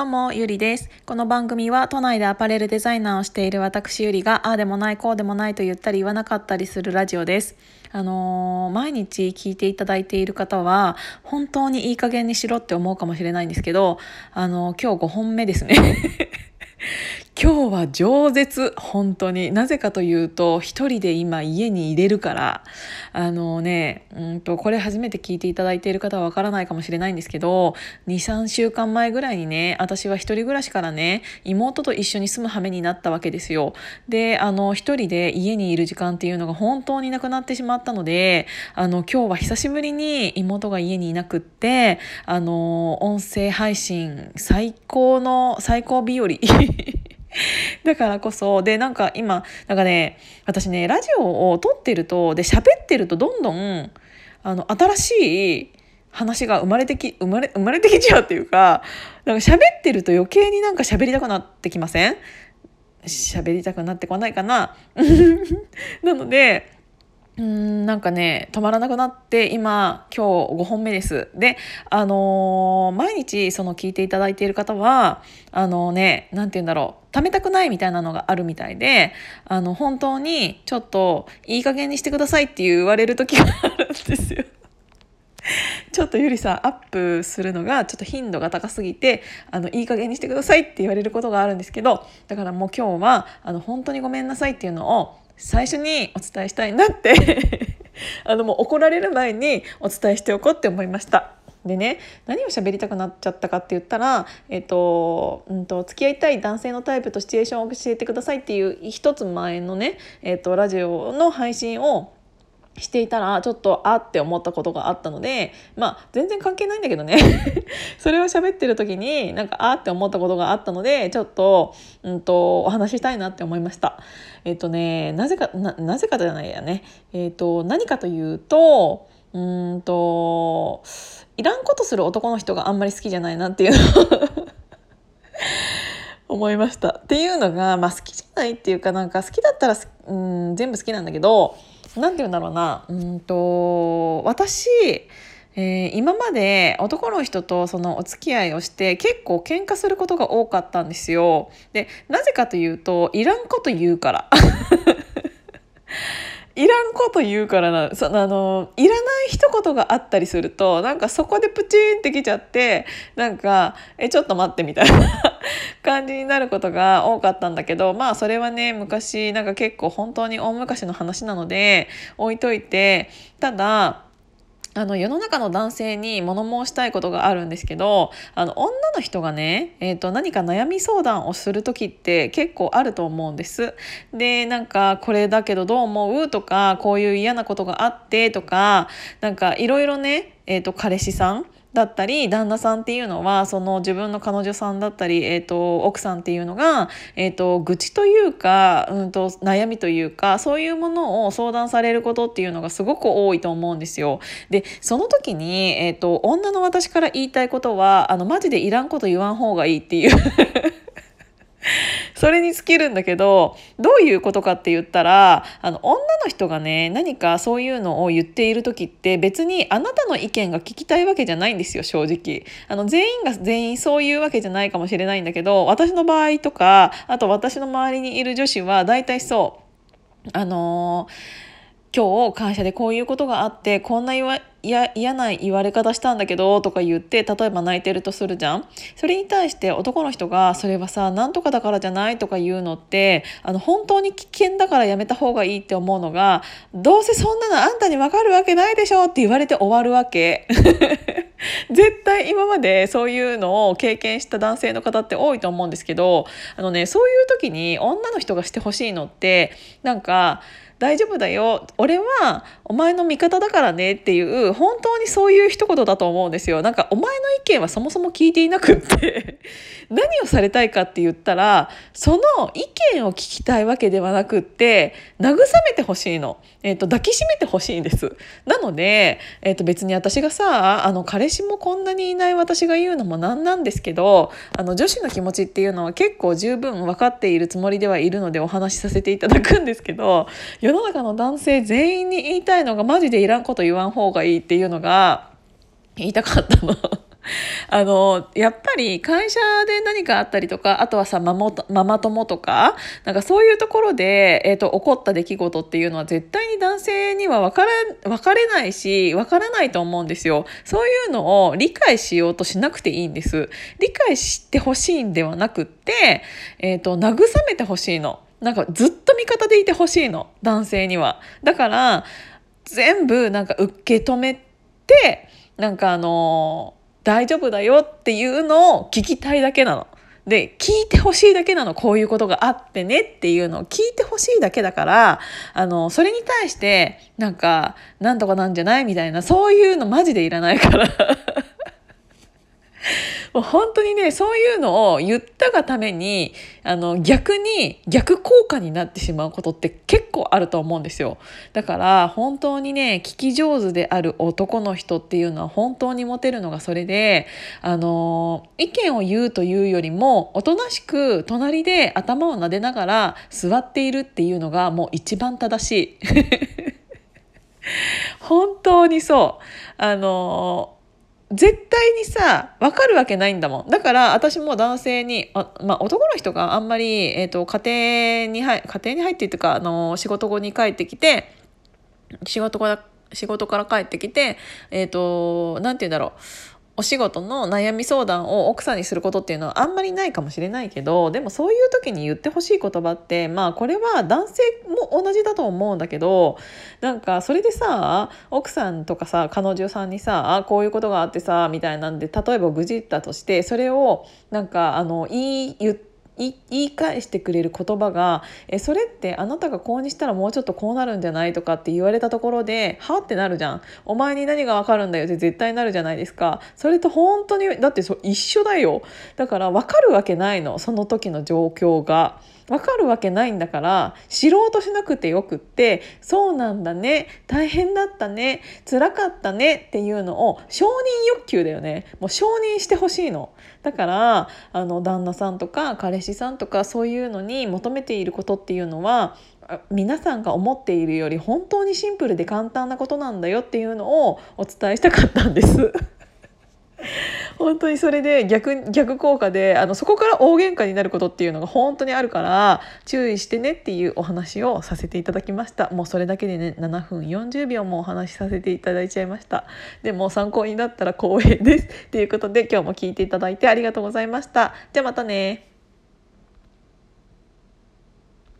どうも、ゆりです。この番組は都内でアパレルデザイナーをしている私ゆりが、ああでもない、こうでもないと言ったり言わなかったりするラジオです。あのー毎日聞いていただいている方は、本当にいい加減にしろって思うかもしれないんですけど、あのー今日5本目ですね。今日は饒舌本当に。なぜかというと一人で今家に入れるから。あのねうんとこれ初めて聞いていただいている方はわからないかもしれないんですけど23週間前ぐらいにね私は一人暮らしからね妹と一緒に住む羽目になったわけですよ。であの一人で家にいる時間っていうのが本当になくなってしまったのであの今日は久しぶりに妹が家にいなくってあの音声配信最高の最高日和。だからこそでなんか今なんかね私ねラジオを撮ってるとで喋ってるとどんどんあの新しい話が生まれてき生まれ生まれてきちゃうっていうかなんか喋ってると余計になんか喋りたくなってきません？喋りたくなってこないかな？なのでうんなんかね止まらなくなって今今日5本目ですであのー毎日その聞いていただいている方はあのねなんて言うんだろう貯めたくないみたいなのがあるみたいであの本当にちょっといい加減にしてくださいって言われる時があるんですよ。ちょっとゆりさんアップするのがちょっと頻度が高すぎてあのいい加減にしてくださいって言われることがあるんですけどだからもう今日はあの本当にごめんなさいっていうのを最初にお伝えしたいなって あのもう怒られる前にお伝えしておこうって思いました。でね何を喋りたくなっちゃったかって言ったら、えっとうん、と付き合いたい男性のタイプとシチュエーションを教えてくださいっていう一つ前のね、えっと、ラジオの配信をしていたらちょっとあって思ったことがあったのでまあ全然関係ないんだけどね それを喋ってる時になんかあって思ったことがあったのでちょっと,、うん、とお話ししたいなって思いました。えっとねなぜかなぜかじゃないやね、えっと何かというとうんといらんことする男の人があんまり好きじゃないなっていうのを 思いました。っていうのが、まあ、好きじゃないっていうかなんか好きだったらうん全部好きなんだけどなんて言うんだろうなうんと私えー今まで男の人とそのお付き合いをして結構喧嘩することが多かったんですよ。でなぜかというといらんこと言うから。いらんこと言うからな。そのあのいらない一言があったりするとなんかそこでプチンってきちゃってなんか「えちょっと待って」みたいな 感じになることが多かったんだけどまあそれはね昔なんか結構本当に大昔の話なので置いといてただあの世の中の男性に物申したいことがあるんですけどあの女の人がね、えー、と何か悩み相談をする時って結構あると思うんです。でなんかこれだけどどう思うとかこういう嫌なことがあってとかなんかいろいろね、えー、と彼氏さんだったり旦那さんっていうのはその自分の彼女さんだったり、えー、と奥さんっていうのが、えー、と愚痴というか、うん、と悩みというかそういうものを相談されることっていうのがすごく多いと思うんですよ。でその時に、えー、と女の私から言いたいことはあのマジでいらんこと言わん方がいいっていうそれに尽きるんだけどどういうことかって言ったらあの女の人がね何かそういうのを言っている時って別にあなたの意見が聞きたいわけじゃないんですよ正直。あの全員が全員そういうわけじゃないかもしれないんだけど私の場合とかあと私の周りにいる女子は大体そう。あのー今日会社でこういうことがあってこんな嫌な言われ方したんだけどとか言って例えば泣いてるとするじゃん。それに対して男の人がそれはさなんとかだからじゃないとか言うのってあの本当に危険だからやめた方がいいって思うのがどうせそんなのあんたにわかるわけないでしょって言われて終わるわけ。絶対今までそういうのを経験した男性の方って多いと思うんですけどあのねそういう時に女の人がしてほしいのってなんか大丈夫だよ俺はお前の味方だからねっていう本当にそういう一言だと思うんですよ。なんかお前の意見はそもそも聞いていなくって 何をされたいかって言ったらその意見を聞きたいわけではなくって慰めてほしいの、えー、と抱きしめてほしいんです。なので、えー、と別に私がさあの彼氏もこんなにいない私が言うのもなんなんですけどあの女子の気持ちっていうのは結構十分分かっているつもりではいるのでお話しさせていただくんですけど世の中の男性全員に言いたいのがマジでいらんこと言わん方がいいっていうのが言いたかったの。あの、やっぱり会社で何かあったりとか、あとはさ、ママママ友とか、なんかそういうところで、えっ、ー、と、起こった出来事っていうのは絶対に男性には分から、分かれないし、分からないと思うんですよ。そういうのを理解しようとしなくていいんです。理解してほしいんではなくって、えっ、ー、と、慰めてほしいの。なんかずっと味方でいてほしいの。男性には。だから、全部なんか受け止めて、なんかあの大丈夫だよっていうのを聞きたいだけなの。で聞いてほしいだけなのこういうことがあってねっていうのを聞いてほしいだけだからあのそれに対してなんかなんとかなんじゃないみたいなそういうのマジでいらないからもう本当にねそういうのを言ったがためにあの逆に逆効果になってしまうことって結構あると思うんですよ。だから本当にね聞き上手である男の人っていうのは本当にモテるのがそれであの意見を言うというよりもおとなしく隣で頭を撫でながら座っているっていうのがもう一番正しい。本当にそう。あの絶対にさ分かるわけないんだもん。だから私も男性にあ、まあ、男の人があんまり、えーと、家庭に入家庭に入ってっていうかあの仕事後に帰ってきて仕事から仕事から帰ってきてえっ、ー、と何て言うんだろう。お仕事の悩み相談を奥さんにすることっていうのはあんまりないかもしれないけどでもそういう時に言ってほしい言葉ってまあこれは男性も同じだと思うんだけどなんかそれでさ奥さんとかさ彼女さんにさあこういうことがあってさみたいなんで例えば愚痴ったとしてそれをなんかあの言い言って言い返してくれる言葉が「えそれってあなたがこうにしたらもうちょっとこうなるんじゃない?」とかって言われたところで「は?」ってなるじゃん「お前に何がわかるんだよ」って絶対なるじゃないですかそれと本当にだってそ一緒だよだからわかるわけないのその時の状況が。わかるわけないんだから知ろうとしなくてよくってそうなんだね大変だったね辛かったねっていうのを承認欲求だよねもう承認してほしいのだからあの旦那さんとか彼氏さんとかそういうのに求めていることっていうのは皆さんが思っているより本当にシンプルで簡単なことなんだよっていうのをお伝えしたかったんです。本当にそれで逆逆効果であのそこから大喧嘩になることっていうのが本当にあるから注意してねっていうお話をさせていただきました。もうそれだけでね7分40秒もお話しさせていただいちゃいました。でも参考になったら光栄です。ということで今日も聞いていただいてありがとうございました。じゃあまたね。